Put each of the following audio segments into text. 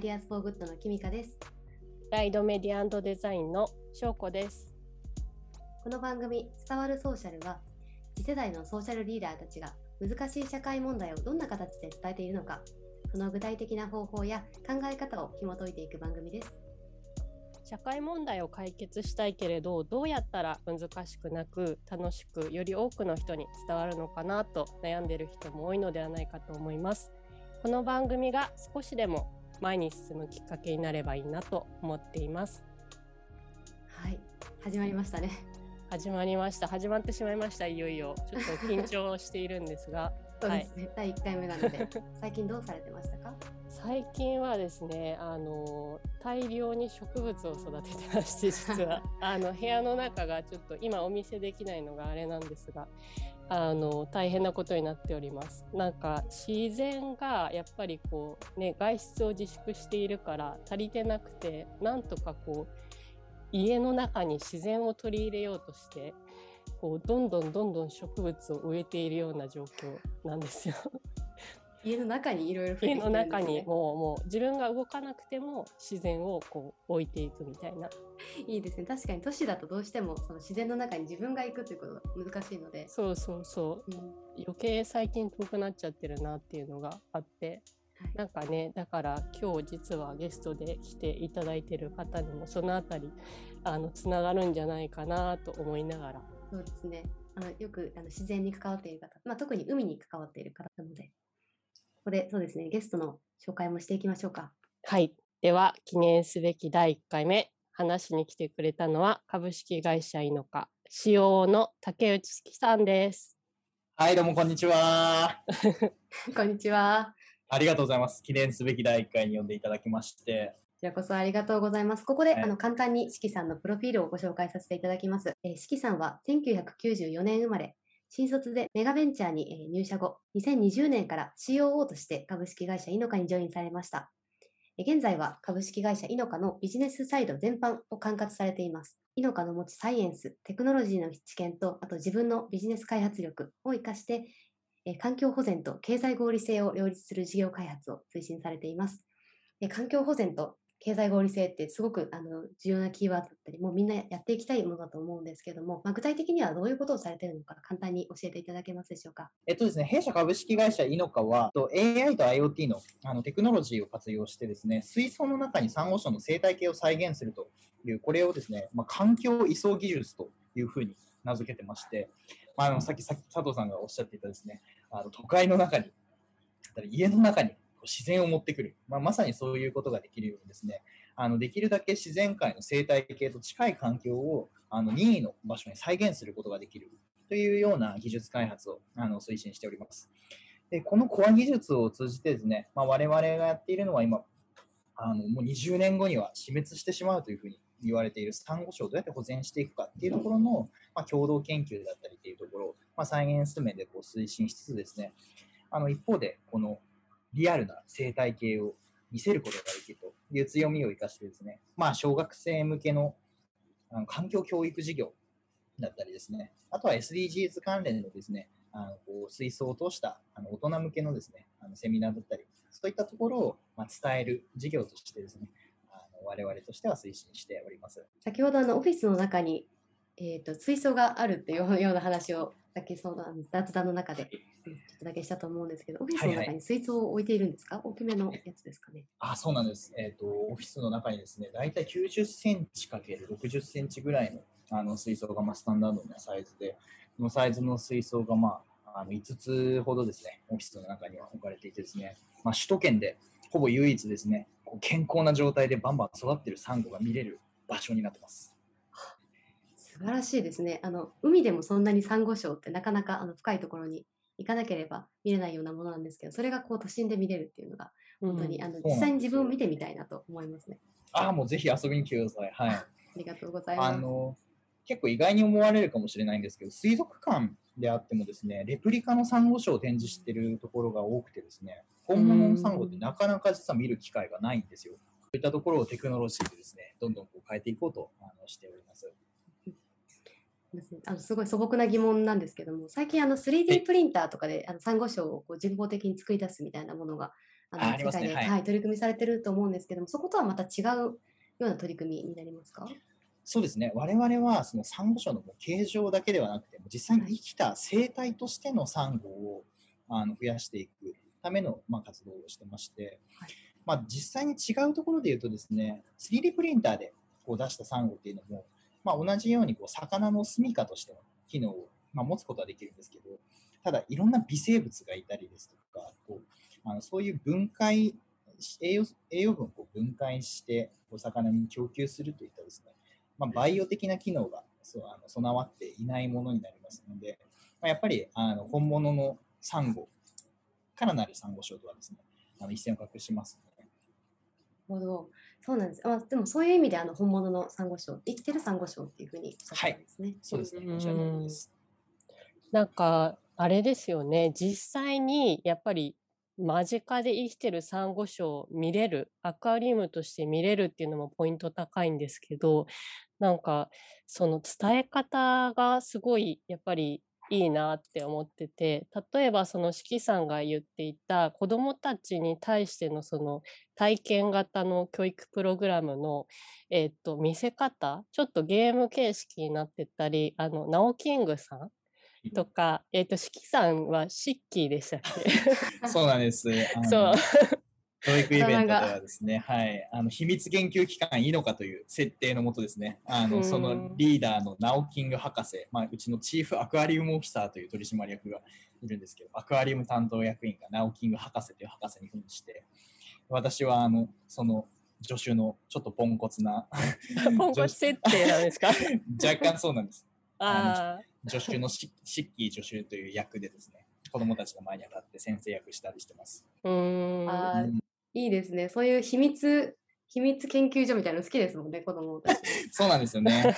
IDEAS FOR GOOD のキミカです。ライドメディアデザインの翔子です。この番組伝わるソーシャルは次世代のソーシャルリーダーたちが難しい社会問題をどんな形で伝えているのか、その具体的な方法や考え方を紐解いていく番組です。社会問題を解決したいけれどどうやったら難しくなく楽しくより多くの人に伝わるのかなと悩んでいる人も多いのではないかと思います。この番組が少しでも前に進むきっかけになればいいなと思っています。はい、始まりましたね。始まりました。始まってしまいました。いよいよ。ちょっと緊張しているんですが、そうですね、第1回目なので、最近どうされてましたか？最近はですね、あの大量に植物を育ててまして、実は あの部屋の中がちょっと今お見せできないのがあれなんですが、あの大変なことになっております。なんか自然がやっぱりこうね外出を自粛しているから足りてなくて、なんとかこう家の中に自然を取り入れようとして。こうどんどんどんどん植物を植えているような状況なんですよ。家の中にいろいろ家の中にもうもう自分が動かなくても自然をこう置いていくみたいな。いいですね。確かに都市だとどうしてもその自然の中に自分が行くということが難しいので。そうそうそう。うん余計最近遠くなっちゃってるなっていうのがあって。はいなんかねだから今日実はゲストで来ていただいてる方にもそのあたりあのつながるんじゃないかなと思いながらそうですね。あのよくあの自然に関わっている方、まあ、特に海に関わっている方なので、ここでそうですね、ゲストの紹介もしていきましょうか。はい。では、記念すべき第1回目、話に来てくれたのは、株式会社イノカ、COO の竹内月さんです。はい、どうもこんにちは。こんにちは。ありがとうございます。記念すべき第1回に呼んでいただきまして。こちらこそありがとうございます。ここで、はいあの簡単に四季さんのプロフィールをご紹介させていただきます。えー、四季さんは1994年生まれ、新卒でメガベンチャーに入社後、2020年から COO として株式会社イノカにジョインされました。現在は株式会社イノカのビジネスサイド全般を管轄されています。イノカの持ちサイエンス、テクノロジーの知見と、あと自分のビジネス開発力を生かして、環境保全と経済合理性を両立する事業開発を推進されています。環境保全と経済合理性ってすごくあの重要なキーワードだったり、もうみんなやっていきたいものだと思うんですけども、まあ、具体的にはどういうことをされているのか、簡単に教えていただけますでしょうか？えっとですね、弊社株式会社イノカは、と AI と IoT のあのテクノロジーを活用してですね、水槽の中にサンゴ礁の生態系を再現するという、これをですね、まあ、環境移送技術というふうに名付けてまして、まあ、あのさっき佐藤さんがおっしゃっていたですね、あの都会の中に、家の中に自然を持ってくる、まあ、まさにそういうことができるようにですね、あのできるだけ自然界の生態系と近い環境をあの任意の場所に再現することができるというような技術開発をあの推進しております。でこのコア技術を通じてですね、まあ、我々がやっているのは今、あのもう20年後には死滅してしまうというふうに言われているサンゴ礁をどうやって保全していくかっていうところの、まあ、共同研究だったりっていうところを、まあ、サイエンス面でこう推進しつつですね、あの一方でこのリアルな生態系を見せることができるという強みを生かしてですね、まあ、小学生向けの環境教育事業だったりですね、あとは SDGs 関連のですね、あのこう水槽を通したあの大人向けのですね、あのセミナーだったり、そういったところを、ま、伝える事業としてですね、あの我々としては推進しております。先ほどあのオフィスの中に、えー、と水槽があるっていうような話を、さっきその雑談の中でうんちょっとだけしたと思うんですけど、オフィスの中に水槽を置いているんですか、大きめのやつですかね。あ、そうなんです。えっ、と、オフィスの中にですね、大体90センチ ×60 センチぐらいのあの水槽がまあスタンダードなサイズで、このサイズの水槽がまあ、あの5つほどですね、オフィスの中には置かれていてですね、まあ、首都圏でほぼ唯一ですね、こう健康な状態でバンバン育っているサンゴが見れる場所になってます。素晴らしいですね。あの海でもそんなにサンゴ礁ってなかなかあの深いところに行かなければ見れないようなものなんですけど、それがこう都心で見れるっていうのが、本当に、あのそうなんですよ実際に自分を見てみたいなと思いますね。ああ、もうぜひ遊びに来てください。はい。ありがとうございます。あの結構意外に思われるかもしれないんですけど、水族館であってもですね、レプリカのサンゴ礁を展示しているところが多くてですね、本物のサンゴってなかなか実は見る機会がないんですよ。そういったところをテクノロジーでですね、どんどんこう変えていこうとあのしております。あのすごい素朴な疑問なんですけども、最近あの 3D プリンターとかであのサンゴ礁をこう人工的に作り出すみたいなものがあああり世界で、ねはい。はい、取り組みされてると思うんですけども、そことはまた違うような取り組みになりますか？そうですね。我々はそのサンゴ礁の形状だけではなくて、実際に生きた生態としてのサンゴをあの増やしていくための、まあ、活動をしてまして、はい。まあ、実際に違うところで言うとですね、3D プリンターでこう出したサンゴっていうのも、まあ、同じようにこう魚の住処としての機能を、まあ、持つことはできるんですけど、ただいろんな微生物がいたりですとか、こうあのそういう分解し栄養栄養分を分解してお魚に供給するといったですね、まあ、バイオ的な機能がそうあの備わっていないものになりますので、まあ、やっぱりあの本物のサンゴからなるサンゴ礁とはですね、あの一線を画しますのほど。そうなんです。あでもそういう意味であの本物のサンゴ礁、生きてるサンゴ礁っていうふうにおっしゃってたんですね。そうですね、うんおっしゃる通りです。なんかあれですよね実際にやっぱり間近で生きてるサンゴ礁を見れるアクアリウムとして見れるっていうのもポイント高いんですけどなんかその伝え方がすごいやっぱりいいなって思ってて例えばその四季さんが言っていた子どもたちに対してのその体験型の教育プログラムの、えっと見せ方ちょっとゲーム形式になってたりあのナオキングさんとか、えっ、と、しきさんはシッキーでしたっけ？そうなんです。そう。教育イベントではですね、はい、あの秘密研究機関イノカという設定のもとですね、あのうん。そのリーダーのナオキング博士、まあ、うちのチーフアクアリウムオフィサーという取締役がいるんですけど、アクアリウム担当役員がナオキング博士という博士に扮して、私はあのその助手のちょっとポンコツな、ポンコツ設定なんですか？若干そうなんです。あ助手のシシッキー助手という役でですね、子供たちの前に当たって先生役したりしてます。うんいいですね。そういう秘密、秘密研究所みたいなの好きですもんね、子供たち。そうなんですよね。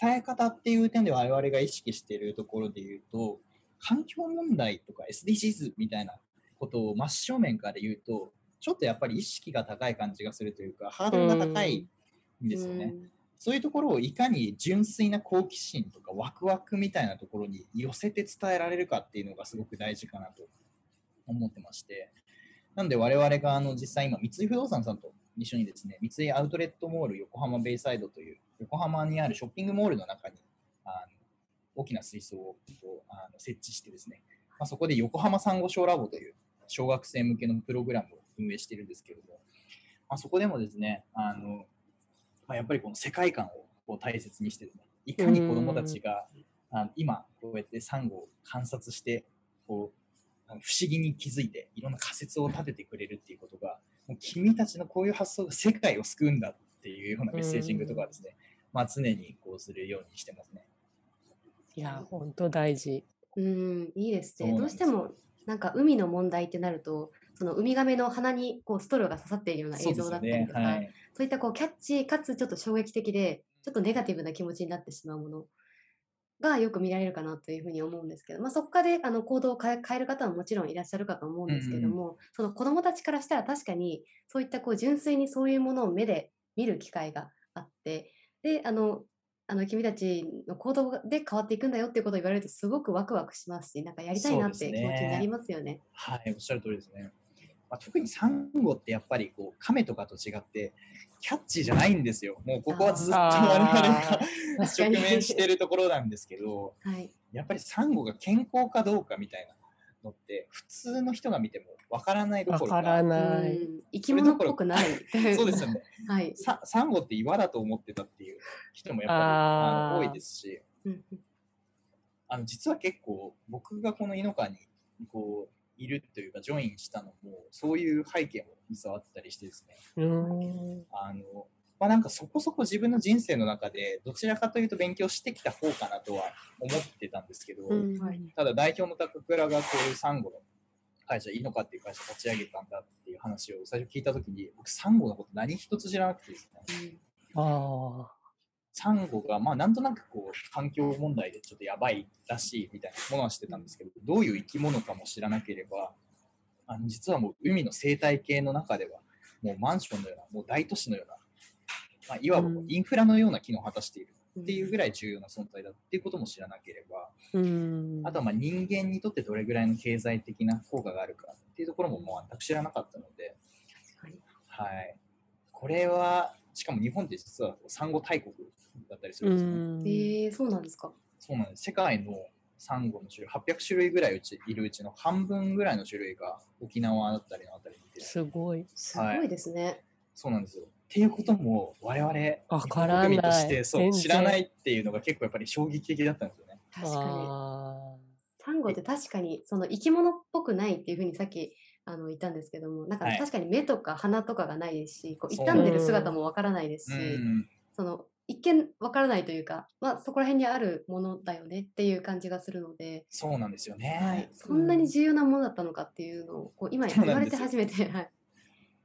伝え方っていう点で我々が意識しているところで言うと、環境問題とか SDGs みたいなことを真正面から言うと、ちょっとやっぱり意識が高い感じがするというか、ハードルが高いんですよね。そういうところをいかに純粋な好奇心とかワクワクみたいなところに寄せて伝えられるかっていうのがすごく大事かなと思ってまして。なんで我々があの実際今、三井不動産さんと一緒にですね、三井アウトレットモール横浜ベイサイドという横浜にあるショッピングモールの中にあの大きな水槽をあの設置してですね、まあ、そこで横浜サンゴ礁ラボという小学生向けのプログラムを運営しているんですけれども、まあ、そこでもですね、あのまあ、やっぱりこの世界観をこう大切にしてですね、いかに子どもたちがあの今こうやってサンゴを観察してこう不思議に気づいていろんな仮説を立ててくれるっていうことがもう君たちのこういう発想が世界を救うんだっていうようなメッセージングとかですね、まあ、常にこうするようにしてますね。いや、本当大事。うん、いいですね。どうしても、なんか海の問題ってなると、そのウミガメの鼻にこうストローが刺さっているような映像だったりとか、はい、そういったこうキャッチーかつちょっと衝撃的で、ちょっとネガティブな気持ちになってしまうものがよく見られるかなというふうに思うんですけど、まあ、そこであの行動を変える方ももちろんいらっしゃるかと思うんですけども、その子どもたちからしたら確かにそういったこう純粋にそういうものを目で見る機会があって、で、あの、あの君たちの行動で変わっていくんだよっていうことを言われるとすごくワクワクしますし、なんかやりたいなって気持ちになりますよね。はい、おっしゃる通りですね。まあ、特にサンゴってやっぱりこう亀とかと違ってキャッチーじゃないんですよ。もうここはずっと我々が直面しているところなんですけど、はい。やっぱりサンゴが健康かどうかみたいなのって普通の人が見てもわからないどわころからうない。ん生き物っぽくない。そうですよね。はい。ササンゴって岩だと思ってたっていう人もやっぱり多いですし、うんあの実は結構僕がこの井の川にこういるというかジョインしたのもそういう背景も実はあったりしてですねうーん。あの、まあ、なんかそこそこ自分の人生の中でどちらかというと勉強してきた方かなとは思ってたんですけど、うんはいただ代表の高倉がこういうサンゴの会社、イノカっていう会社立ち上げたんだっていう話を最初聞いたときに、僕、サンゴのこと何一つ知らなくてですね、ああ。サンゴが、まあ、なんとなくこう、環境問題でちょっとやばいらしいみたいなものは知ってたんですけど、どういう生き物かも知らなければ、あの実はもう海の生態系の中では、もうマンションのような、もう大都市のような、まあ、いわばインフラのような機能を果たしているっていうぐらい重要な存在だっていうことも知らなければ、うん。あとはまあ人間にとってどれぐらいの経済的な効果があるかっていうところももう全く知らなかったので、はい、これは、しかも日本って実は産後大国だったりするんですね。うんえー、そうなんですか。そうなんです。世界のサンゴの種類、800種類ぐらいうちいるうちの半分ぐらいの種類が沖縄だったりのあたりにいて、すごい。すごいですね。そうなんですよ。っていうことも我々わからない日本国民としてそう知らないっていうのが結構やっぱり衝撃的だったんですよね。確かに。あサンゴって確かにその生き物っぽくないっていうふうにさっきあの言ったんですけども、なんかはい確かに目とか鼻とかがないですし、こう傷んでる姿もわからないですし、うん、その一見わからないというか、まあそこら辺にあるものだよねっていう感じがするので、そうなんですよね。はい、そんなに重要なものだったのかっていうのをこう今言われて初めて、はい、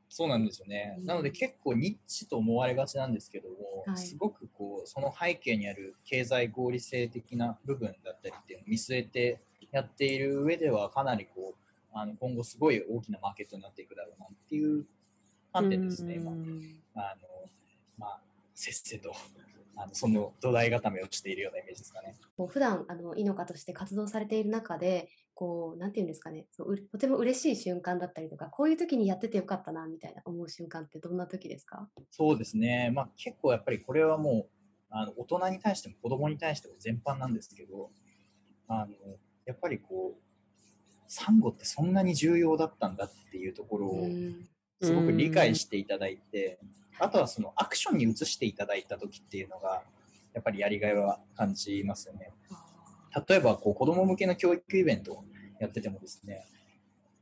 そうなんですよね。なので結構ニッチと思われがちなんですけども、はい。すごくこうその背景にある経済合理性的な部分だったりっていうのを見据えてやっている上ではかなりこうあの今後すごい大きなマーケットになっていくだろうなっていうー観点ですね、今。うん。あのまあ、せっせとあのその土台固めをしているようなイメージですかね。こう普段あのイノカとして活動されている中で、こうなんていうんですかね、そううとても嬉しい瞬間だったりとか、こういう時にやっててよかったなみたいな思う瞬間ってどんな時ですか？そうですね、まあ、結構やっぱりこれはもうあの大人に対しても子供に対しても全般なんですけどあのやっぱりこうサンゴってそんなに重要だったんだっていうところをうんすごく理解していただいて、あとはそのアクションに移していただいた時っていうのがやっぱりやりがいは感じますよね。例えばこう子ども向けの教育イベントをやっててもですね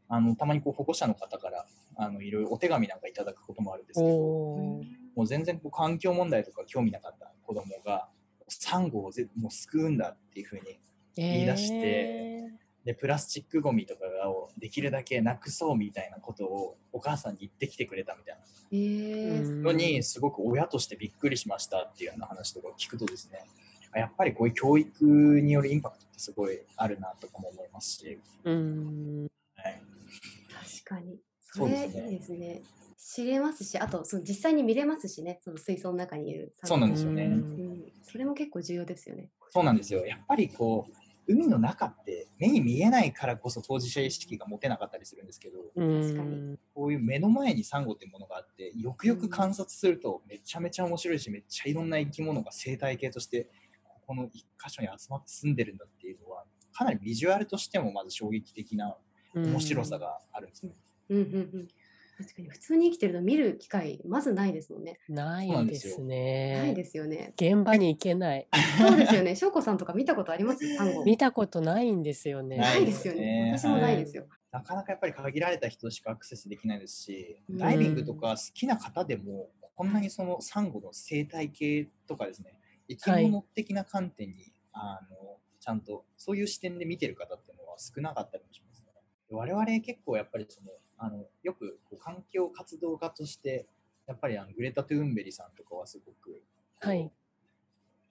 あのたまにこう保護者の方からあのいろいろお手紙なんかいただくこともあるんですけどもう全然こう環境問題とか興味なかった子供がサンゴをぜもう救うんだっていうふうに言い出してえでプラスチックごみとかをできるだけなくそうみたいなことをお母さんに言ってきてくれたみたいなのにすごく親としてびっくりしましたっていうような話とかを聞くとですねあやっぱりこういう教育によるインパクトってすごいあるなとかも思いますし、ーうんはい、確かに。それですねいいですね。知れますし、あとその実際に見れますしね、その水槽の中にいる。そうなんですよね。うんうん、それも結構重要ですよね。そうなんですよ。やっぱりこう海の中って目に見えないからこそ当事者意識が持てなかったりするんですけど、うん確かにこういう目の前にサンゴっていうものがあって、よくよく観察するとめちゃめちゃ面白いし、めっちゃいろんな生き物が生態系として、ここの一箇所に集まって住んでるんだっていうのは、かなりビジュアルとしてもまず衝撃的な面白さがあるんですね。うんうんうん。確かに普通に生きてるの見る機会まずないですもんね。ないでですね。ないですよね。現場に行けない。そうですよね。翔子さんとか見たことあります？サンゴ。見たことないんですよね。ないですよね。私もないですよ。なかなかやっぱり限られた人しかアクセスできないですし、うんダイビングとか好きな方でも、こんなにそのサンゴの生態系とかですね、生き物的な観点に、あのちゃんとそういう視点で見てる方っていうのは少なかったりもしますね。我々結構やっぱりそのあのよくこう環境活動家として、やっぱりあのグレタ・トゥーンベリさんとかはすごく、はい。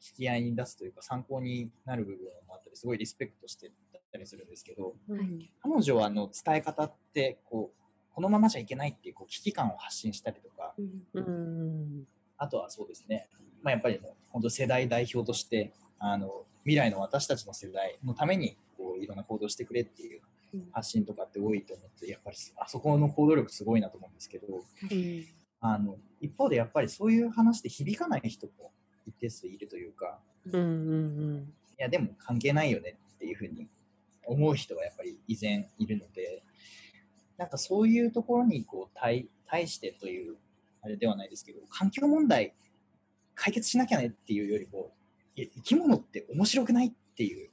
引き合いに出すというか参考になる部分もあったり、すごいリスペクトしてたりするんですけど、うん彼女はあの伝え方ってこうこのままじゃいけないっていうこう危機感を発信したりとかうん。うんあとはそうですね、まあ、やっぱりもう本当世代代表としてあの未来の私たちの世代のためにこういろんな行動してくれっていううん発信とかって多いと思ってやっぱりあそこの行動力すごいなと思うんですけどうんあの一方でやっぱりそういう話で響かない人も一定数いるというかうんうん。いやでも関係ないよねっていうふうに思う人はやっぱり依然いるのでなんかそういうところにこう対対してというあれではないですけど環境問題解決しなきゃねっていうよりもいや生き物って面白くないっていう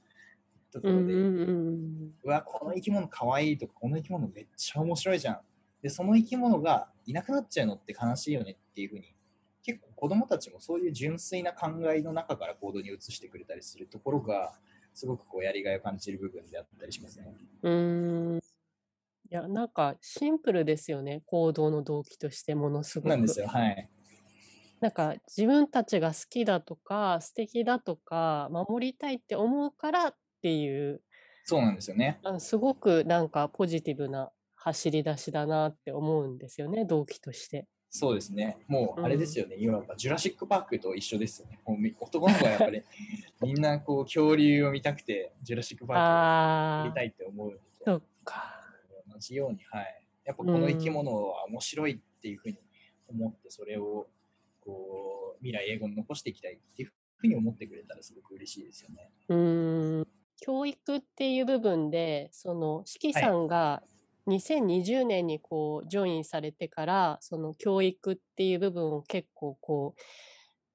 ところで、うんうんうんうわこの生き物かわいいとかこの生き物めっちゃ面白いじゃんでその生き物がいなくなっちゃうのって悲しいよねっていうふうに結構子供たちもそういう純粋な考えの中から行動に移してくれたりするところがすごくこうやりがいを感じる部分であったりしますね。うんいやなんかシンプルですよね行動の動機としてものすごくなんですよ。はい。なんか自分たちが好きだとか素敵だとか守りたいって思うからっていうそうなんですよね。あのすごくなんかポジティブな走り出しだなって思うんですよね動機として。そうですね。もうあれですよね。いわばジュラシック・パークと一緒ですよね。もうみ男の子はやっぱり みんなこう恐竜を見たくて、ジュラシック・パークをああやりたいって思うそっか。同じように、はい。やっぱこの生き物は面白いっていうふうに思って、それをこう未来英語に残していきたいっていうふうに思ってくれたらすごく嬉しいですよね。うーん教育っていう部分でその四季さんが2020年にこうジョインされてからその教育っていう部分を結構こう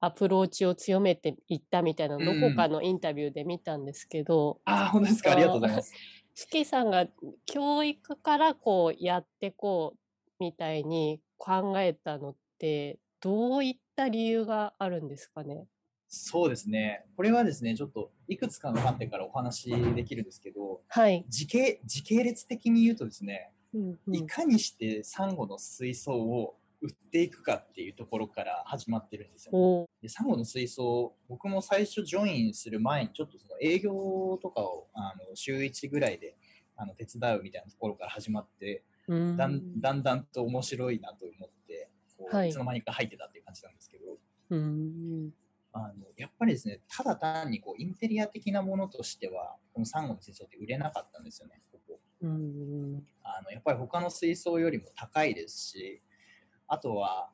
アプローチを強めていったみたいなどこかのインタビューで見たんですけど、ああ、本当ですか？ありがとうございます。四季さんが教育からこうやってこうみたいに考えたのってどういった理由があるんですかね？そうですね。これはですね、ちょっといくつかの観点からお話しできるんですけど、はい。時系時系列的に言うとですね、うんうんいかにしてサンゴの水槽を売っていくかっていうところから始まってるんですよ、ね。でサンゴの水槽、僕も最初ジョインする前に、ちょっとその営業とかをあの週1ぐらいであの手伝うみたいなところから始まって、うんだんだんだんと面白いなと思って、こうはいいつの間にか入ってたっていう感じなんですけど、うんあのやっぱりですね、ただ単にこうインテリア的なものとしては、このサンゴの水槽って売れなかったんですよね、ここ。うんあのやっぱり他の水槽よりも高いですし、あとは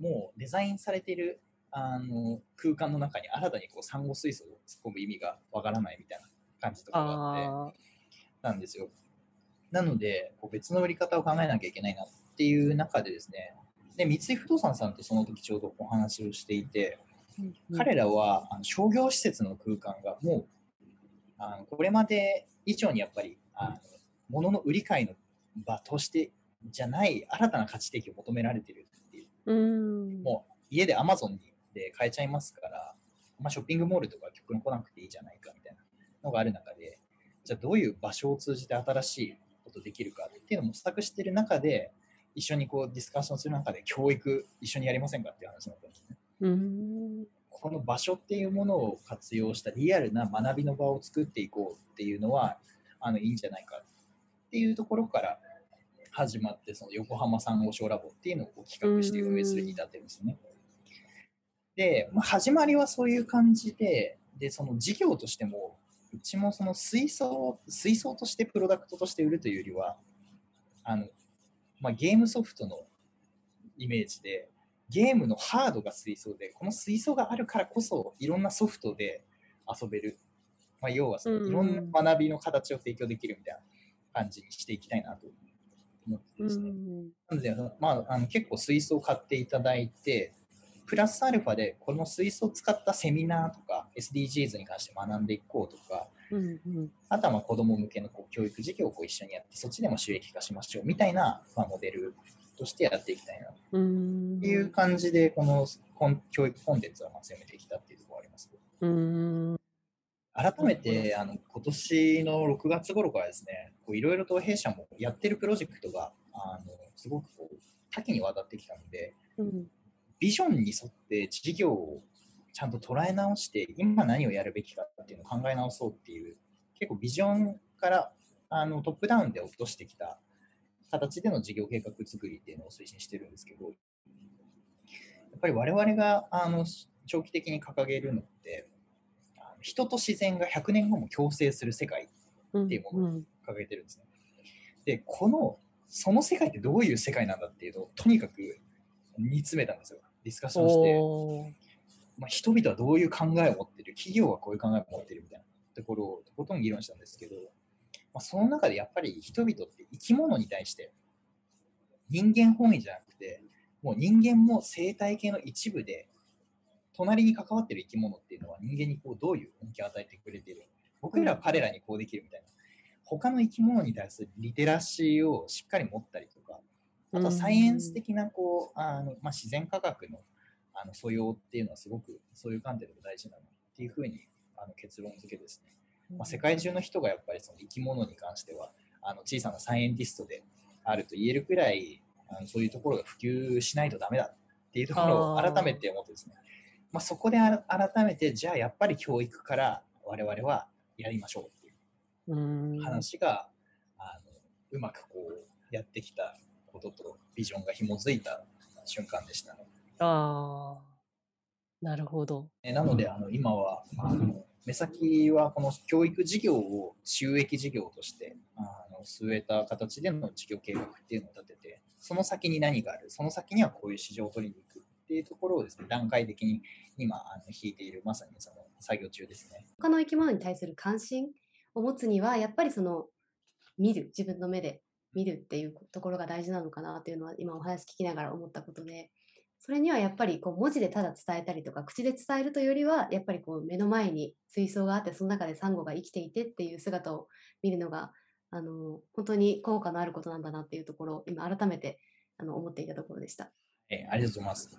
もうデザインされているあの空間の中に新たにこうサンゴ水槽を突っ込む意味がわからないみたいな感じとかがあって、あなんですよ。なので、こう別の売り方を考えなきゃいけないなっていう中でですね、で三井不動産さんとその時ちょうどお話をしていて、ー彼らはあの商業施設の空間がもうあのこれまで以上にやっぱりあの物の売り買いの場としてじゃない新たな価値提供を求められているっていう。うん。もう家で Amazon で買えちゃいますから、まあ、ショッピングモールとか極論来なくていいじゃないかみたいなのがある中でじゃあどういう場所を通じて新しいことできるかっていうのを模索している中で一緒にこうディスカッションする中で教育一緒にやりませんかっていう話になったんですね。うんこの場所っていうものを活用したリアルな学びの場を作っていこうっていうのはあのいいんじゃないかっていうところから始まってその横浜産後小ラボっていうのをう企画して運営するに至ってるんですね。で、まあ、始まりはそういう感じででその事業としてもうちもその水槽水槽としてプロダクトとして売るというよりはあの、まあ、ゲームソフトのイメージでゲームのハードが水槽で、この水槽があるからこそ、いろんなソフトで遊べる。まあ、要はその、うんいろんな学びの形を提供できるみたいな感じにしていきたいなと思ってですね。なので、まあ、あの結構水槽を買っていただいて、プラスアルファでこの水槽を使ったセミナーとか SDGs に関して学んでいこうとか、うんうんあとはまあ子ども向けのこう教育事業をこう一緒にやって、そっちでも収益化しましょうみたいな、まあ、モデルとしてやっていきたいなうん。っていう感じで、この教育コンテンツはまあ強めてきたっていうところがあります。うん。改めて、あの今年の6月頃からですね、こういろいろと弊社もやってるプロジェクトが、あのすごくこう多岐にわたってきたので、うん。ビジョンに沿って事業をちゃんと捉え直して、今何をやるべきかっていうのを考え直そうっていう、結構ビジョンからあのトップダウンで落としてきた形での事業計画作りっていうのを推進してるんですけど、やっぱり我々があの長期的に掲げるのって、人と自然が100年後も共生する世界うんっていうものを掲げてるんですね。で、この、その世界ってどういう世界なんだっていうのを、とにかく煮詰めたんですよ。ディスカッションして、まあ、人々はどういう考えを持ってる、企業はこういう考えを持ってるみたいなところをとことん議論したんですけど、まあ、その中でやっぱり人々って生き物に対して人間本位じゃなくて、もう人間も生態系の一部で、隣に関わってる生き物っていうのは人間にこうどういう恩恵を与えてくれている。僕らは彼らにこうできるみたいな。他の生き物に対するリテラシーをしっかり持ったりとか、あとはサイエンス的なこうあの、まあ、自然科学のあの素養っていうのはすごくそういう観点でも大事なのっていうふうにあの結論付けですね。まあ、世界中の人がやっぱりその生き物に関してはあの小さなサイエンティストであると言えるくらいあのそういうところが普及しないとダメだっていうところを改めて思ってですね、まあ、そこで改めてじゃあやっぱり教育から我々はやりましょうっていううん。話が、あのうまくこうやってきたこととビジョンが紐づいた瞬間でしたね。ああ、なるほど。えなので、あの今はあの目先はこの教育事業を収益事業としてあの据えた形での事業計画っていうのを立てて、その先に何がある、その先にはこういう市場を取りに行くっていうところをですね、段階的に今あの引いている、まさにその作業中ですね。他の生き物に対する関心を持つには、やっぱりその見る、自分の目で見るっていうところが大事なのかなっていうのは今お話聞きながら思ったことで、それにはやっぱりこう文字でただ伝えたりとか口で伝えるというよりはやっぱりこう目の前に水槽があってその中でサンゴが生きていてっていう姿を見るのがあの本当に効果のあることなんだなっていうところを今改めてあの思っていたところでした。えーありがとうございます。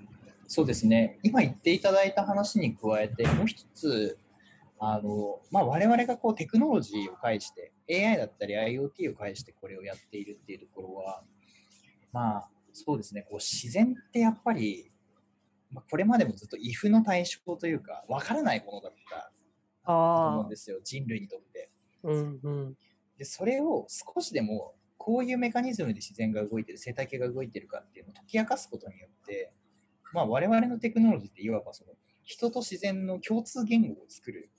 そうですね、今言っていただいた話に加えて、もう一つ、あのまあ、我々がこうテクノロジーを介して、AI だったり IoT を介してこれをやっているっていうところは、まあ、そうですね、こう自然ってやっぱり、まあ、これまでもずっと if の対象というか、分からないものだったと思うんあですよ、人類にとって。あ、うんうん。でそれを少しでもこういうメカニズムで自然が動いてる生態系が動いてるかっていうのを解き明かすことによって、まあ、我々のテクノロジーっていわばその人と自然の共通言語を作る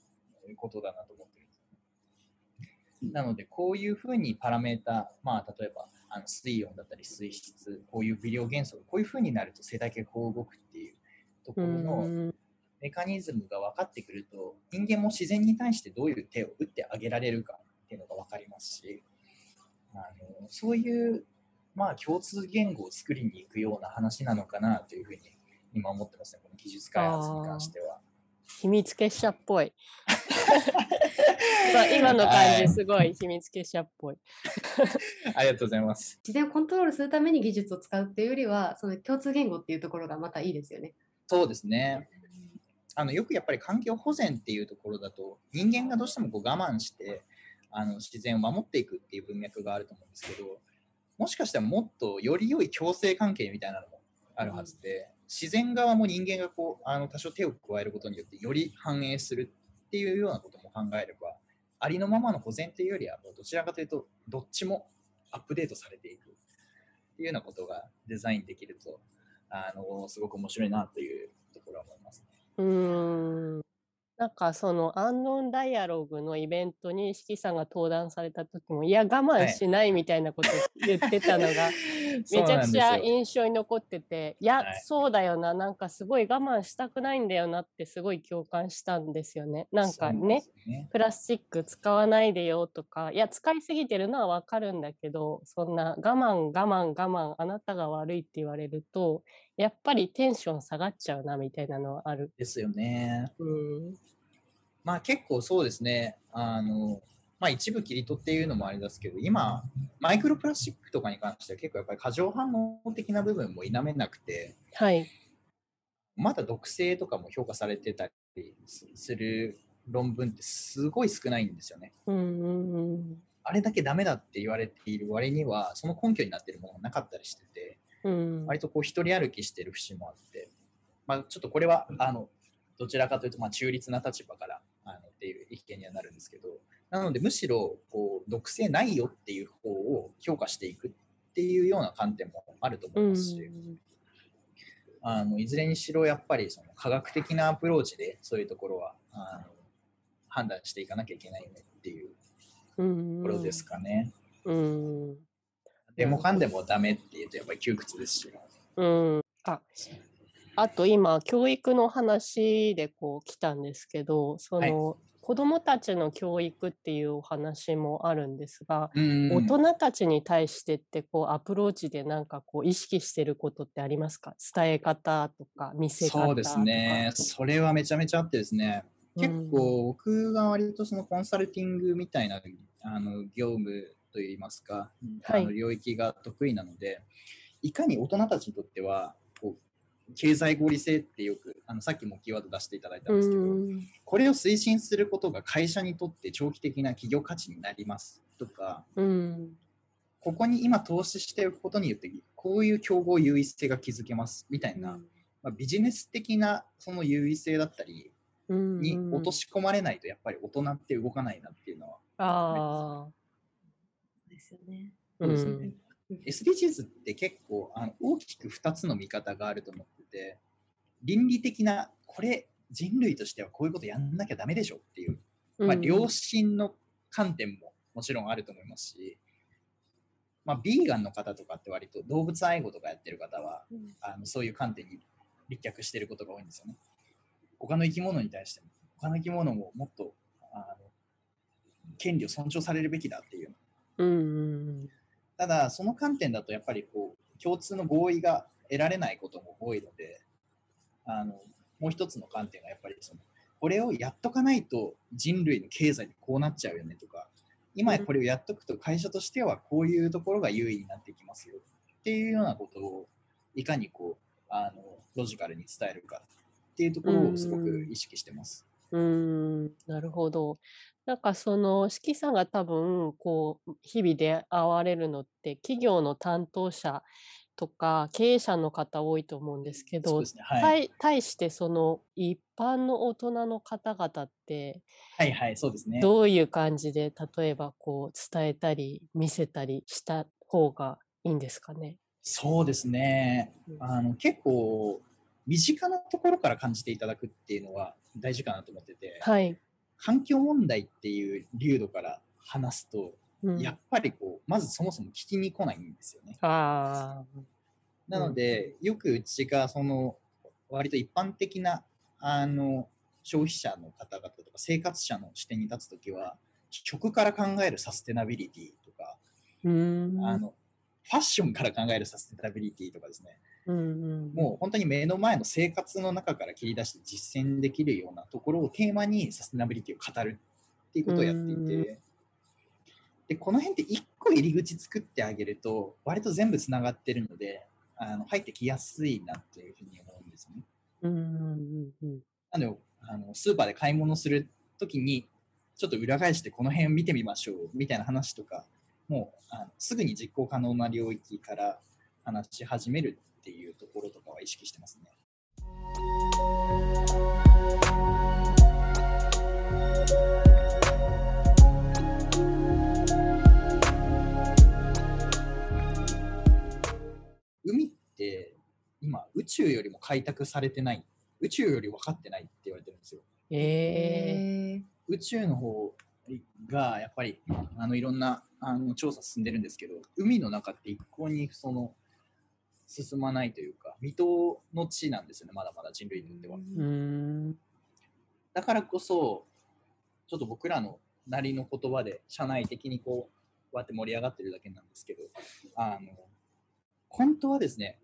ことだなと思ってるんです。なのでこういうふうにパラメータ、まあ、例えばあの水温だったり水質こういう微量元素がこういうふうになると生態系がこう動くっていうところの、うんメカニズムが分かってくると人間も自然に対してどういう手を打ってあげられるかっていうのが分かりますしあのそういう、まあ、共通言語を作りに行くような話なのかなというふうに今思ってますねこの技術開発に関しては。秘密結社っぽい。今今の感はいじすごい秘密結社っぽい。ありがとうございます。自然をコントロールするために技術を使うっていうよりはその共通言語っていうところがまたいいですよね。そうですねあのよくやっぱり環境保全っていうところだと人間がどうしてもこう我慢してあの自然を守っていくっていう文脈があると思うんですけどもしかしたらもっとより良い共生関係みたいなのもあるはずで、自然側も人間がこうあの多少手を加えることによってより反映するっていうようなことも考えればありのままの保全というよりはもうどちらかというとどっちもアップデートされていくっていうようなことがデザインできるとあのすごく面白いなというところは思いますね。うーん。なんかそのアンノンダイアログのイベントに四季さんが登壇された時もいや我慢しないみたいなことを言ってたのが、めちゃくちゃ印象に残ってていや、はいそうだよななんかすごい我慢したくないんだよなってすごい共感したんですよね。なんかねね。プラスチック使わないでよとかいや使いすぎてるのはわかるんだけどそんな我慢我慢我慢あなたが悪いって言われるとやっぱりテンション下がっちゃうなみたいなのはある。ですよね。うんまあ結構そうですね。あの、まあ一部切り取っていうのもあれですけど、今、マイクロプラスチックとかに関しては結構やっぱり過剰反応的な部分も否めなくて、はい。まだ毒性とかも評価されてたりすする論文ってすごい少ないんですよね。うんうんうんあれだけダメだって言われている割には、その根拠になっているものがなかったりしてて、うん割とこう一人歩きしてる節もあって、まあ、ちょっとこれはあのどちらかというとまあ中立な立場からあのっていう意見にはなるんですけど、なのでむしろこう毒性ないよっていう方を評価していくっていうような観点もあると思うんいますし、あのいずれにしろやっぱりその科学的なアプローチでそういうところはあの判断していかなきゃいけないよねっていううんところですかね。うんでもかんでもダメっていうとやっぱり窮屈ですし。うんああと今教育の話でこう来たんですけどその、子どもたちの教育っていうお話もあるんですが、うん大人たちに対してってこうアプローチでなんかこう意識してることってありますか？伝え方とか見せ方とか。そうですね。それはめちゃめちゃあってですね。結構僕が割とそのコンサルティングみたいなあの業務といいますか、はいあの領域が得意なので、いかに大人たちにとっては経済合理性ってよくあのさっきもキーワード出していただいたんうですけど、ん。これを推進することが会社にとって長期的な企業価値になりますとか、うん。ここに今投資しておくことによってこういう競合優位性が築けますみたいな、まあ、ビジネス的なその優位性だったりうんに落とし込まれないとやっぱり大人って動かないなっていうのは、ああですよね。うそうですんね。うん SDGs って結構あの大きく2つの見方があると思ってて、倫理的な、これ人類としてはこういうことやんなきゃダメでしょっていう、まあ、良心の観点ももちろんあると思いますし、まあ、ビーガンの方とかって割と動物愛護とかやってる方は、うんあのそういう観点に立脚してることが多いんですよね。他の生き物に対しても、他の生き物ももっとあの権利を尊重されるべきだっていう。うんうんただ、その観点だとやっぱりこう共通の合意が得られないことも多いので、あのもう一つの観点がやっぱりその、これをやっとかないと人類の経済でこうなっちゃうよねとか、今これをやっとくと会社としてはこういうところが優位になってきますよっていうようなことをいかにこうあのロジカルに伝えるかっていうところをすごく意識してます。うん、なるほど。なんかその、四季さんが多分、こう、日々出会われるのって、企業の担当者とか、経営者の方多いと思うんですけど、ね。はい。対対してその一般の大人の方々ってはいはい、そうですね。どういう感じで例えばこう伝えたり見せたりした方がいいんですかね？そうですね。うんあの結構身近なところから感じていただくっていうのは大事かなと思ってて、はい。環境問題っていう流度から話すと、うんやっぱりこうまずそもそも聞きに来ないんですよね。ああ。なので、よくうちがその割と一般的なあの消費者の方々とか生活者の視点に立つときは、食から考えるサステナビリティとか。あのファッションから考えるサステナビリティとかですね、うんうん、もう本当に目の前の生活の中から切り出して実践できるようなところをテーマにサステナビリティを語るっていうことをやっていて、でこの辺って一個入り口作ってあげると割と全部つながってるのであの入ってきやすいなっていうふうに思うんですよね。うんうんうんうん。なのであのスーパーで買い物するときにちょっと裏返してこの辺を見てみましょうみたいな話とかもうあのすぐに実行可能な領域から話し始めるっていうところとかは意識してますね。海って今宇宙よりも開拓されてない宇宙より分かってないって言われてるんですよ。えー宇宙の方がやっぱりあのいろんなあの調査進んでるんですけど海の中って一向にその進まないというか未踏の地なんですよねまだまだ人類にとっては。だからこそちょっと僕らのなりの言葉で社内的にこうこうやって盛り上がってるだけなんですけどあの本当はですね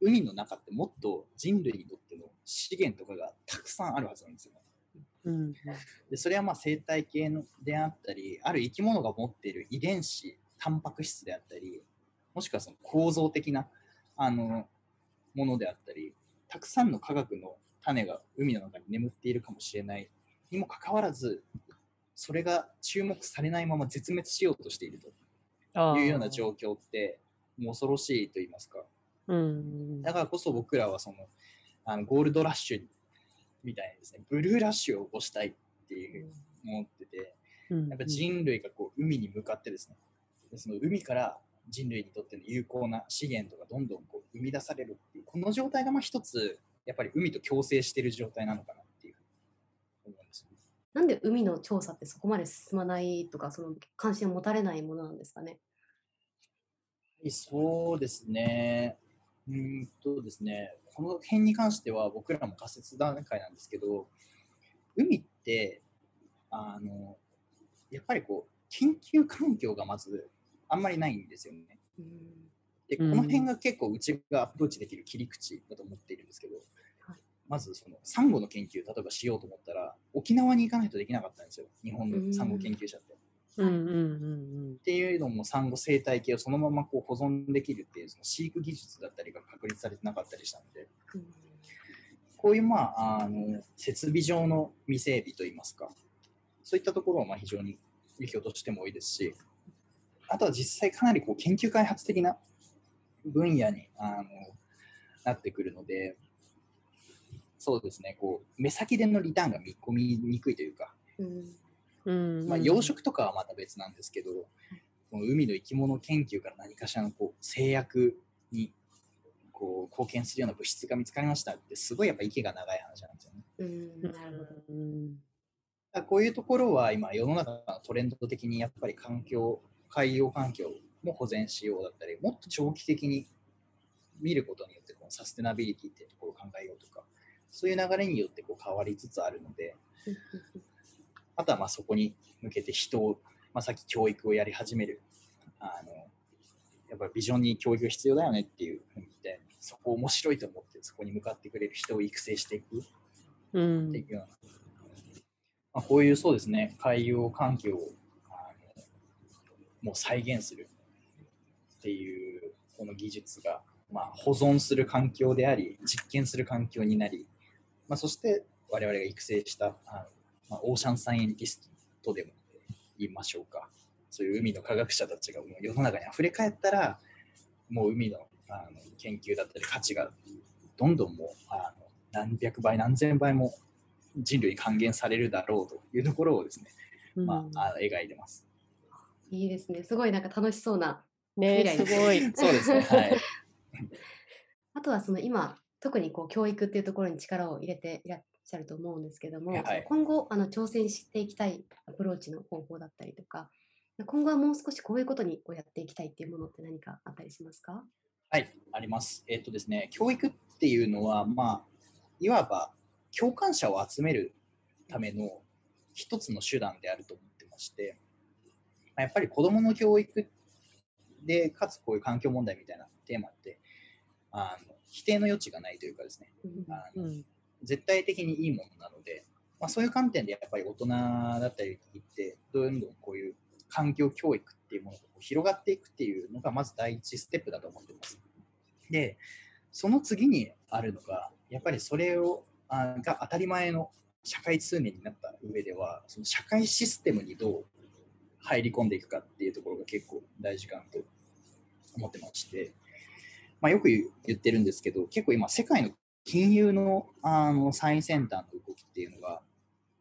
海の中ってもっと人類にとっての資源とかがたくさんあるはずなんですよね。うんでそれはまあ生態系のであったりある生き物が持っている遺伝子タンパク質であったりもしくはその構造的なあのものであったりたくさんの科学の種が海の中に眠っているかもしれないにもかかわらずそれが注目されないまま絶滅しようとしているというような状況ってもう恐ろしいと言いますか。うん。だからこそ僕らはそのあのゴールドラッシュみたいにですねブルーラッシュを起こしたいっていう思っててうん。やっぱ人類がこう海に向かってですね、でその海から人類にとっての有効な資源とかどんどんこう生み出されるっていう、この状態がまあ一つ、やっぱり海と共生している状態なのかなっていうふうに思うんですよね。なんで海の調査ってそこまで進まないとか、その関心を持たれないものなんですかね。そうですね。うーんとですね、この辺に関しては僕らも仮説段階なんですけど、海って、あの、やっぱりこう、研究環境がまずあんまりないんですよね。うん。で、こうんの辺が結構うちがアプローチできる切り口だと思っているんですけど、はい。まずそのサンゴの研究、例えばしようと思ったら、沖縄に行かないとできなかったんですよ、日本のサンゴ研究者って。っていうのもサンゴ生態系をそのままこう保存できるっていうその飼育技術だったりが確立されてなかったりしたので、うん。こういう、まあ、あの設備上の未整備といいますか、そういったところはまあ非常に影響としても多いですし、あとは実際かなりこう研究開発的な分野にあのなってくるので、そうですね、こう目先でのリターンが見込みにくいというか、うんうんうんまあ、養殖とかはまた別なんですけど、この海の生き物研究から何かしらのこう制約にこう貢献するような物質が見つかりましたってすごいやっぱ息が長い話なんですよね。うん、なるほど。うんだからこういうところは今世の中のトレンド的にやっぱり環境海洋環境も保全しようだったりもっと長期的に見ることによってこのサステナビリティっていうところを考えようとかそういう流れによってこう変わりつつあるのであとはまあそこに向けて人を、まあ、さっき教育をやり始めるあのやっぱりビジョンに教育が必要だよねっていうふうに言ってそこ面白いと思ってそこに向かってくれる人を育成していくうんっていうような、まあ、こういうそうですね海洋環境をもう再現するっていうこの技術が、まあ、保存する環境であり実験する環境になり、まあ、そして我々が育成したあの、まあ、オーシャンサイエンティストでも言いましょうかそういう海の科学者たちがもう世の中に溢れ返ったらもう海のあの研究だったり価値がどんどんもうあの何百倍何千倍も人類に還元されるだろうというところをですね、まあ、あ描いてます。いいですね。すごいなんか楽しそうな。ね未来すごい。そうですね。はい。あとはその今、特にこう教育っていうところに力を入れていらっしゃると思うんですけども、はい今後あの挑戦していきたいアプローチの方法だったりとか、今後はもう少しこういうことにをやっていきたいっていうものって何かあったりしますか？はい、あります。えっ、とですね、教育っていうのは、まあ、いわば共感者を集めるための一つの手段であると思ってまして、まあやっぱり子どもの教育で、かつこういう環境問題みたいなテーマって、あの否定の余地がないというかですね、うん。あのうん。絶対的にいいものなので、まあ、そういう観点でやっぱり大人だったりってどんどんこういう環境教育っていうものが広がっていくっていうのがまず第一ステップだと思ってます。でその次にあるのがやっぱりそれをあが当たり前の社会通念になった上ではその社会システムにどう入り込んでいくかっていうところが結構大事かなと思ってまして、まあ、よく言ってるんですけど結構今世界の金融のあの最先端の動きっていうのが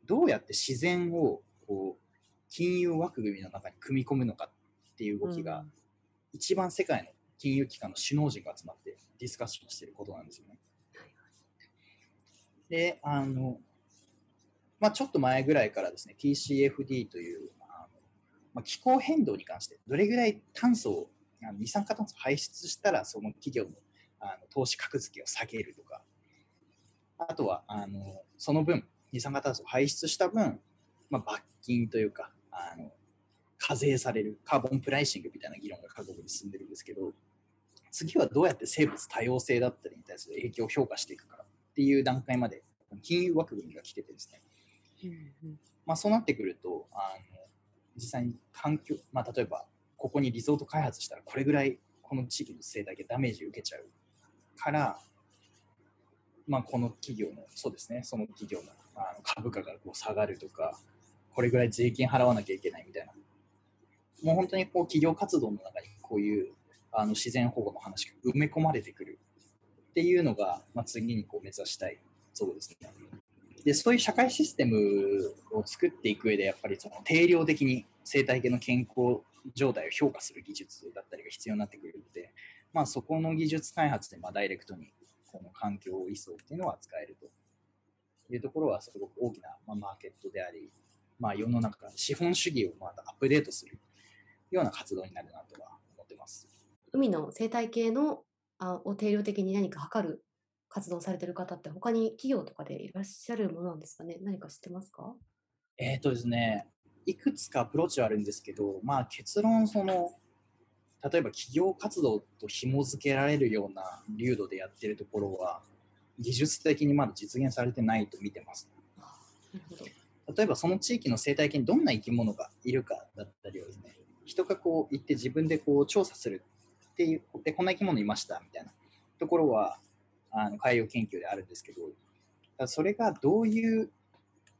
どうやって自然をこう金融枠組みの中に組み込むのかっていう動きが、一番世界の金融機関の首脳陣が集まってディスカッションしていることなんですよね。で、あの、まあ、ちょっと前ぐらいからですね、TCFD という、まあ、気候変動に関して、どれぐらい炭素を、あの二酸化炭素を排出したら、その企業のあの投資格付けを下げるとか、あとは、あのその分、二酸化炭素を排出した分、まあ、罰金というか、あの課税されるカーボンプライシングみたいな議論が各国に進んでるんですけど、次はどうやって生物多様性だったりに対する影響を評価していくかっていう段階まで金融枠組みが来ててですね、まあ、そうなってくるとあの実際に環境、まあ、例えばここにリゾート開発したらこれぐらいこの地域の生態系ダメージ受けちゃうから、まあ、この企業のそうですねその企業のあの株価がこう下がるとかこれぐらい税金払わなきゃいけないみたいなもう本当にこう企業活動の中にこういうあの自然保護の話が埋め込まれてくるっていうのが、まあ、次にこう目指したいそうですね。でそういう社会システムを作っていく上でやっぱりその定量的に生態系の健康状態を評価する技術だったりが必要になってくるので、まあ、そこの技術開発でまダイレクトにこの環境移送っていうのは使えるというところはすごく大きなまマーケットであり、まあ、世の中資本主義をまたアップデートするような活動になるなとは思ってます。海の生態系のあを定量的に何か測る活動をされてる方って他に企業とかでいらっしゃるものなんですかね？何か知ってますか？えっ、とですね、いくつかアプローチはあるんですけど、まあ結論、その、例えば企業活動と紐付けられるような流度でやってるところは、技術的にまだ実現されてないと見てます。なるほど。例えばその地域の生態系にどんな生き物がいるかだったりをですね、人がこう行って自分でこう調査するっていう、でこんな生き物いましたみたいなところはあの海洋研究であるんですけど、それがどういう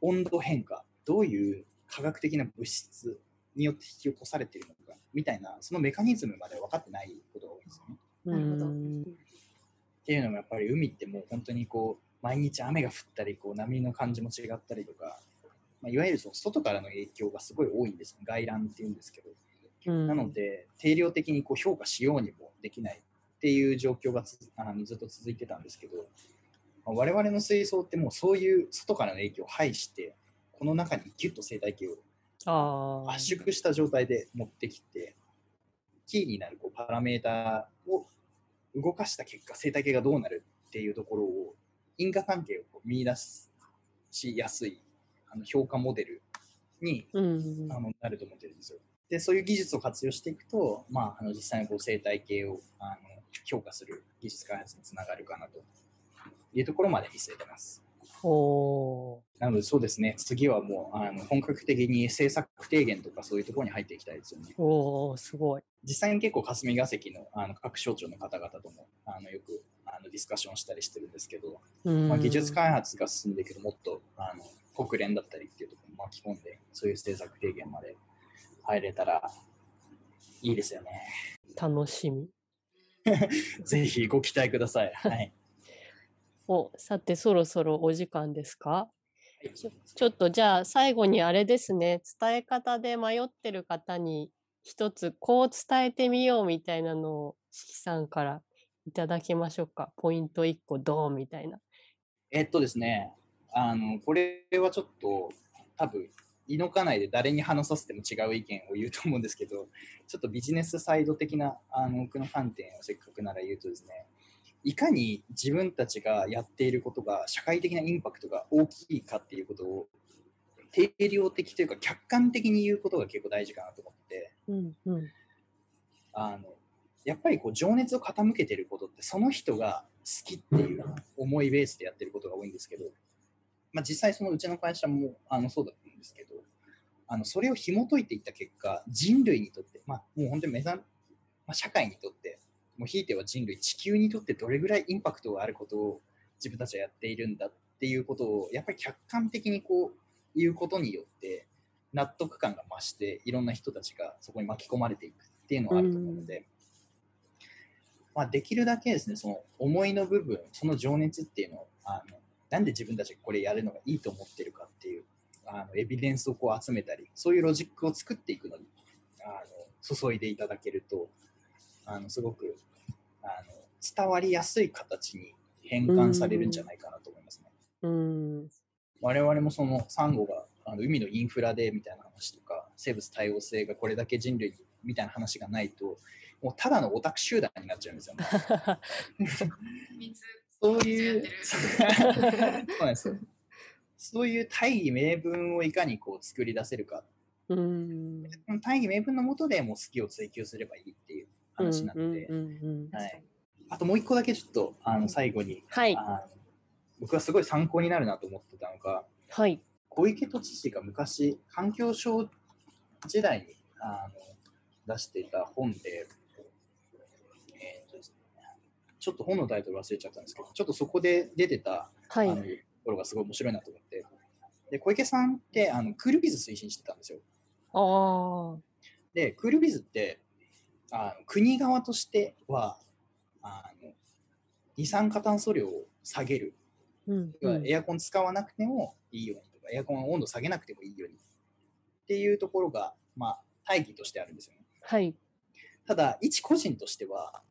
温度変化、どういう科学的な物質によって引き起こされているのかみたいな、そのメカニズムまで分かってないことが多いんですよね。なるほど。うんっていうのもやっぱり海ってもう本当にこう毎日雨が降ったりこう波の感じも違ったりとか、まあ、いわゆるその外からの影響がすごい多いんです外乱っていうんですけどうんなので、定量的にこう評価しようにもできないっていう状況がつあのずっと続いてたんですけど、まあ我々の水槽ってもうそういう外からの影響を排して、この中にギュッと生態系を。圧縮した状態で持ってきて、キーになるこうパラメーターを動かした結果、生態系がどうなるっていうところを、因果関係をこう見出しやすいあの評価モデルにうんあのなると思ってるんですよ。で、そういう技術を活用していくと、まあ、あの実際にこう生態系をあの評価する技術開発につながるかなというところまで見据えてます。おーなので、そうですね、次はもうあの本格的に政策提言とかそういうところに入っていきたいですよね。おーすごい。実際に結構霞が関のあの各省庁の方々ともあのよくあのディスカッションしたりしてるんですけど、うんまあ、技術開発が進んでいくともっとあの国連だったりっていうところも巻き込んでそういう政策提言まで入れたらいいですよね。楽しみ。ぜひご期待ください。はい。お、さてそろそろお時間ですか？ちょちょっとじゃあ最後にあれですね、伝え方で迷ってる方に一つこう伝えてみようみたいなのをしきさんからいただきましょうか。ポイント1個ドーンみたいな。えっとですね、あのこれはちょっと多分、胃のかないで誰に話させても違う意見を言うと思うんですけど、ちょっとビジネスサイド的なあの僕の観点をせっかくなら言うとですね、いかに自分たちがやっていることが社会的なインパクトが大きいかっていうことを定量的というか客観的に言うことが結構大事かなと思って、うんうん。あのやっぱりこう情熱を傾けてることってその人が好きっていう思いベースでやってることが多いんですけど、まあ、実際そのうちの会社もあのそうだですけどあのそれを紐解いていった結果人類にとって、まあ、もう本当に目覚、まあ、社会にとってもうひいては人類地球にとってどれぐらいインパクトがあることを自分たちはやっているんだっていうことをやっぱり客観的にこう言うことによって納得感が増していろんな人たちがそこに巻き込まれていくっていうのはあると思うので、まあ、できるだけですねその思いの部分その情熱っていうのをあのなんで自分たちがこれやるのがいいと思ってるかっていうあのエビデンスをこう集めたりそういうロジックを作っていくのにあの注いでいただけるとあのすごくあの伝わりやすい形に変換されるんじゃないかなと思いますね。うん我々もそのサンゴがあの海のインフラでみたいな話とか生物多様性がこれだけ人類にみたいな話がないともうただのオタク集団になっちゃうんですよね。そういう そうなんですよそういう大義名分をいかにこう作り出せるか。うん。大義名分のもとでもう好きを追求すればいいっていう話なので、あともう一個だけちょっとあの最後にはい。僕はすごい参考になるなと思ってたのがはい。小池都知事が昔環境省時代にあの出していた本で、えーとねちょっと本のタイトル忘れちゃったんですけどちょっとそこで出てたはいころがすごい面白いなと思って。で小池さんってあのクールビズ推進してたんですよ。ああでクールビズってあの国側としてはあの二酸化炭素量を下げる。うんエアコン使わなくてもいいようにとか、エアコンの温度下げなくてもいいように。っていうところが、まあ、大義としてあるんですよね。はい。ただ、一個人としては、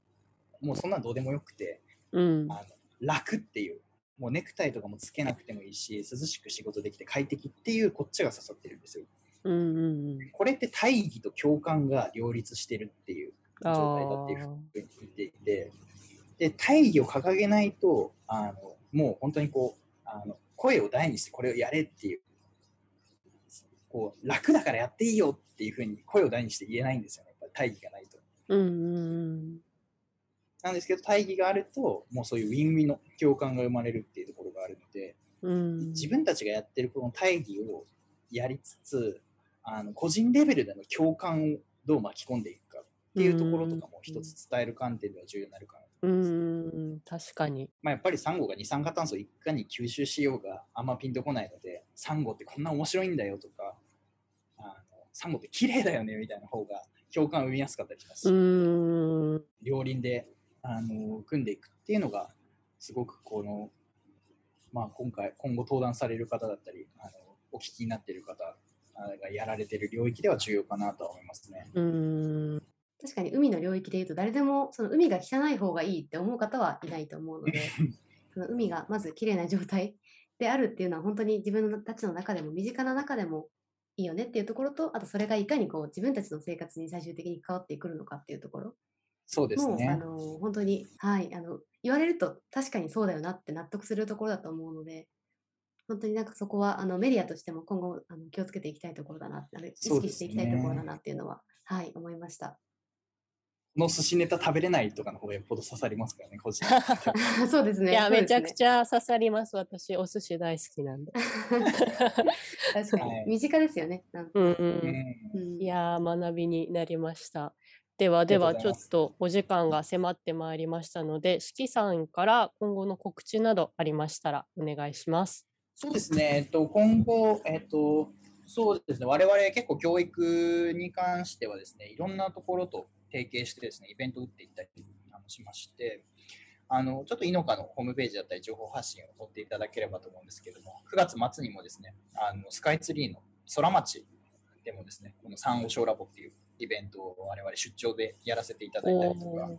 もうそんなんどうでもよくて、うん。あの楽っていう、もうネクタイとかもつけなくてもいいし、涼しく仕事できて快適っていうこっちが刺さってるんですよ。うんうんうん。これって大義と共感が両立してるっていう状態だっていうふうに言っていて、で大義を掲げないとあのもう本当にこうあの声を大にしてこれをやれっていうこう楽だからやっていいよっていうふうに声を大にして言えないんですよね。やっぱり大義がないと。うんうんなんですけど大義があるともうそういうウィンウィンの共感が生まれるっていうところがあるのでうん。自分たちがやってるこの大義をやりつつあの個人レベルでの共感をどう巻き込んでいくかっていうところとかも一つ伝える観点では重要になるかなとう思います。ん確かに。まあ、やっぱりサンゴが二酸化炭素をいかに吸収しようがあんまピンとこないので、サンゴってこんな面白いんだよとか、あのサンゴって綺麗だよねみたいな方が共感を生みやすかったりします。両輪であの組んでいくっていうのが、すごくこの、まあ、今回、今後登壇される方だったり、あのお聞きになっている方がやられている領域では重要かなとは思いますね。うん確かに海の領域でいうと誰でもその海が汚い方がいいって思う方はいないと思うので その海がまず綺麗な状態であるっていうのは本当に自分たちの中でも身近な中でもいいよねっていうところとあとそれがいかにこう自分たちの生活に最終的に関わってくるのかっていうところそうですもう、あね。の本当に、はい、あの言われると確かにそうだよなって納得するところだと思うので本当になんかそこはあのメディアとしても今後あの気をつけていきたいところだなあの意識していきたいところだねなっていうのは、はい思いました。この寿司ネタ食べれないとかの方がよっぽど刺さりますからね、個人 そうですね。いや、ねめちゃくちゃ刺さります。私、お寿司大好きなんで。確かに、はい身近ですよね。なんかうんうんうんうんいやー、学びになりました。ではでは、ちょっとお時間が迫ってまいりましたので、しきさんから今後の告知などありましたらお願いします。そうですね、えっと、今後、えっと、そうですね、我々結構教育に関してはですね、いろんなところと提携してですね、イベントを打っていったりしまして、あのちょっとイノカのホームページだったり情報発信を取っていただければと思うんですけども、9月末にもですね、あのスカイツリーの空町でもですね、このサンゴ礁ラボっていうイベントを我々出張でやらせていただいたりとか、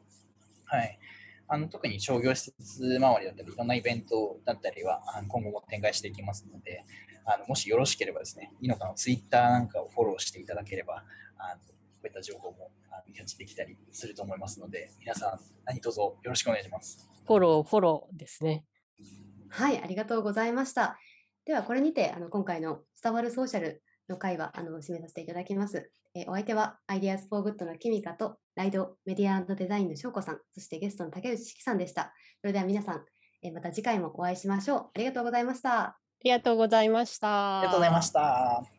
はい、あの特に商業施設周りだったり、いろんなイベントだったりはあの今後も展開していきますので、あのもしよろしければですね、イノカのツイッターなんかをフォローしていただければ、あのこういった情報もあのキャッチできたりすると思いますので、皆さん何卒よろしくお願いします。フォロー、フォローですね。はい、ありがとうございました。では、これにてあの今回の伝わるソーシャルの会はあの締めさせていただきます。えーお相手は Ideas for Good のキミカとライドメディアデザインの翔子さん、そしてゲストの竹内識さんでした。それでは皆さん、えーまた次回もお会いしましょう。ありがとうございました。ありがとうございました。ありがとうございました。た。